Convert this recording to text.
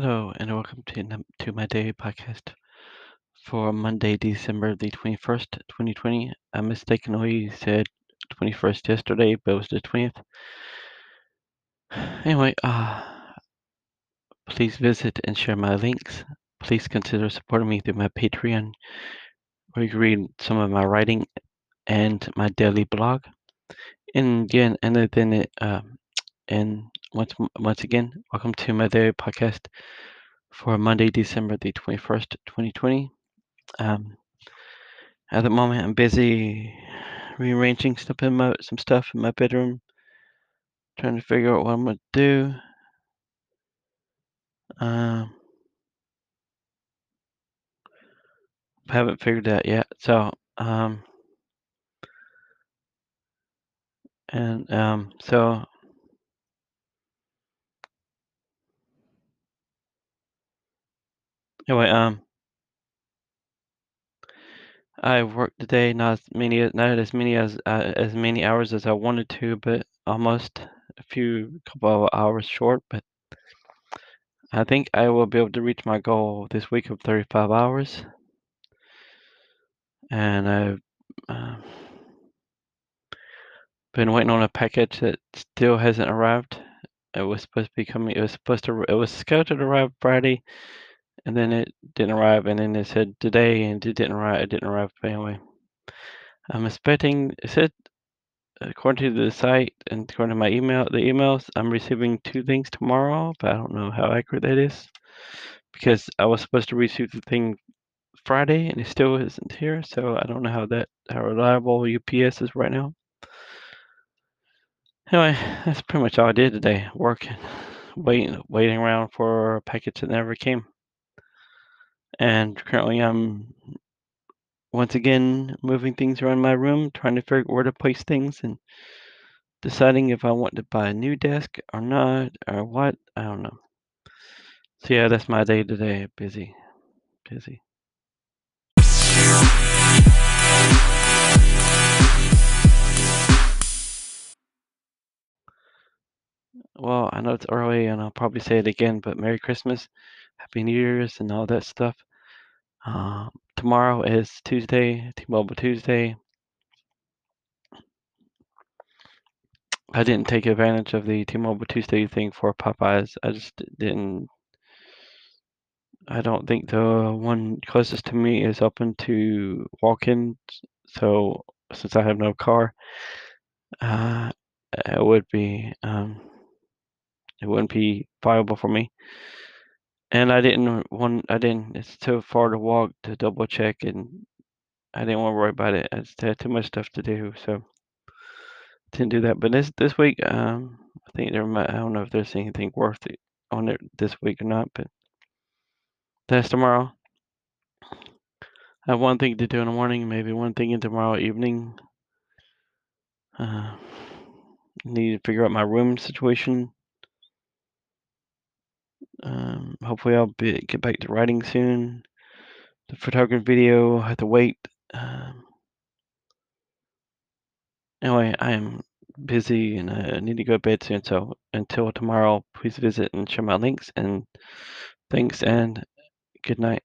Hello and welcome to, to my daily podcast for Monday, December the 21st, 2020. I mistakenly said 21st yesterday, but it was the 20th. Anyway, uh, please visit and share my links. Please consider supporting me through my Patreon, where you can read some of my writing and my daily blog. And again, and then it, uh, and once once again, welcome to my daily podcast for Monday, December the 21st, 2020. Um, at the moment, I'm busy rearranging stuff in my some stuff in my bedroom, trying to figure out what I'm gonna do. Um, haven't figured that yet. So, um, and um, so anyway, um, I worked today, not as many, not as many as uh, as many hours as I wanted to, but almost a few couple of hours short. But I think I will be able to reach my goal this week of 35 hours. And I've uh, been waiting on a package that still hasn't arrived. It was supposed to be coming. It was supposed to. It was scheduled to arrive Friday, and then it didn't arrive. And then it said today, and it didn't arrive. It didn't arrive. Anyway, I'm expecting. It said according to the site and according to my email, the emails, I'm receiving two things tomorrow, but I don't know how accurate that is because I was supposed to receive the thing Friday and it still isn't here. So I don't know how that how reliable UPS is right now. Anyway, that's pretty much all I did today. Working, waiting, waiting around for a package that never came. And currently, I'm once again moving things around my room, trying to figure out where to place things, and deciding if I want to buy a new desk or not, or what. I don't know. So yeah, that's my day today. Busy, busy. Well, I know it's early and I'll probably say it again, but Merry Christmas, Happy New Year's, and all that stuff. Uh, tomorrow is Tuesday, T-Mobile Tuesday. I didn't take advantage of the T-Mobile Tuesday thing for Popeyes. I just didn't. I don't think the one closest to me is open to walk-in. So since I have no car, uh, it would be um, it wouldn't be viable for me. And I didn't want. I didn't. It's too far to walk to double check, and I didn't want to worry about it. I just had too much stuff to do, so didn't do that. But this this week, um, I think there might. I don't know if there's anything worth it on it this week or not, but that's tomorrow. I have one thing to do in the morning, maybe one thing in tomorrow evening. Uh, need to figure out my room situation. Um, hopefully, I'll be, get back to writing soon. The photography video, I have to wait. Um, anyway, I am busy and I need to go to bed soon. So until tomorrow, please visit and share my links. And thanks and good night.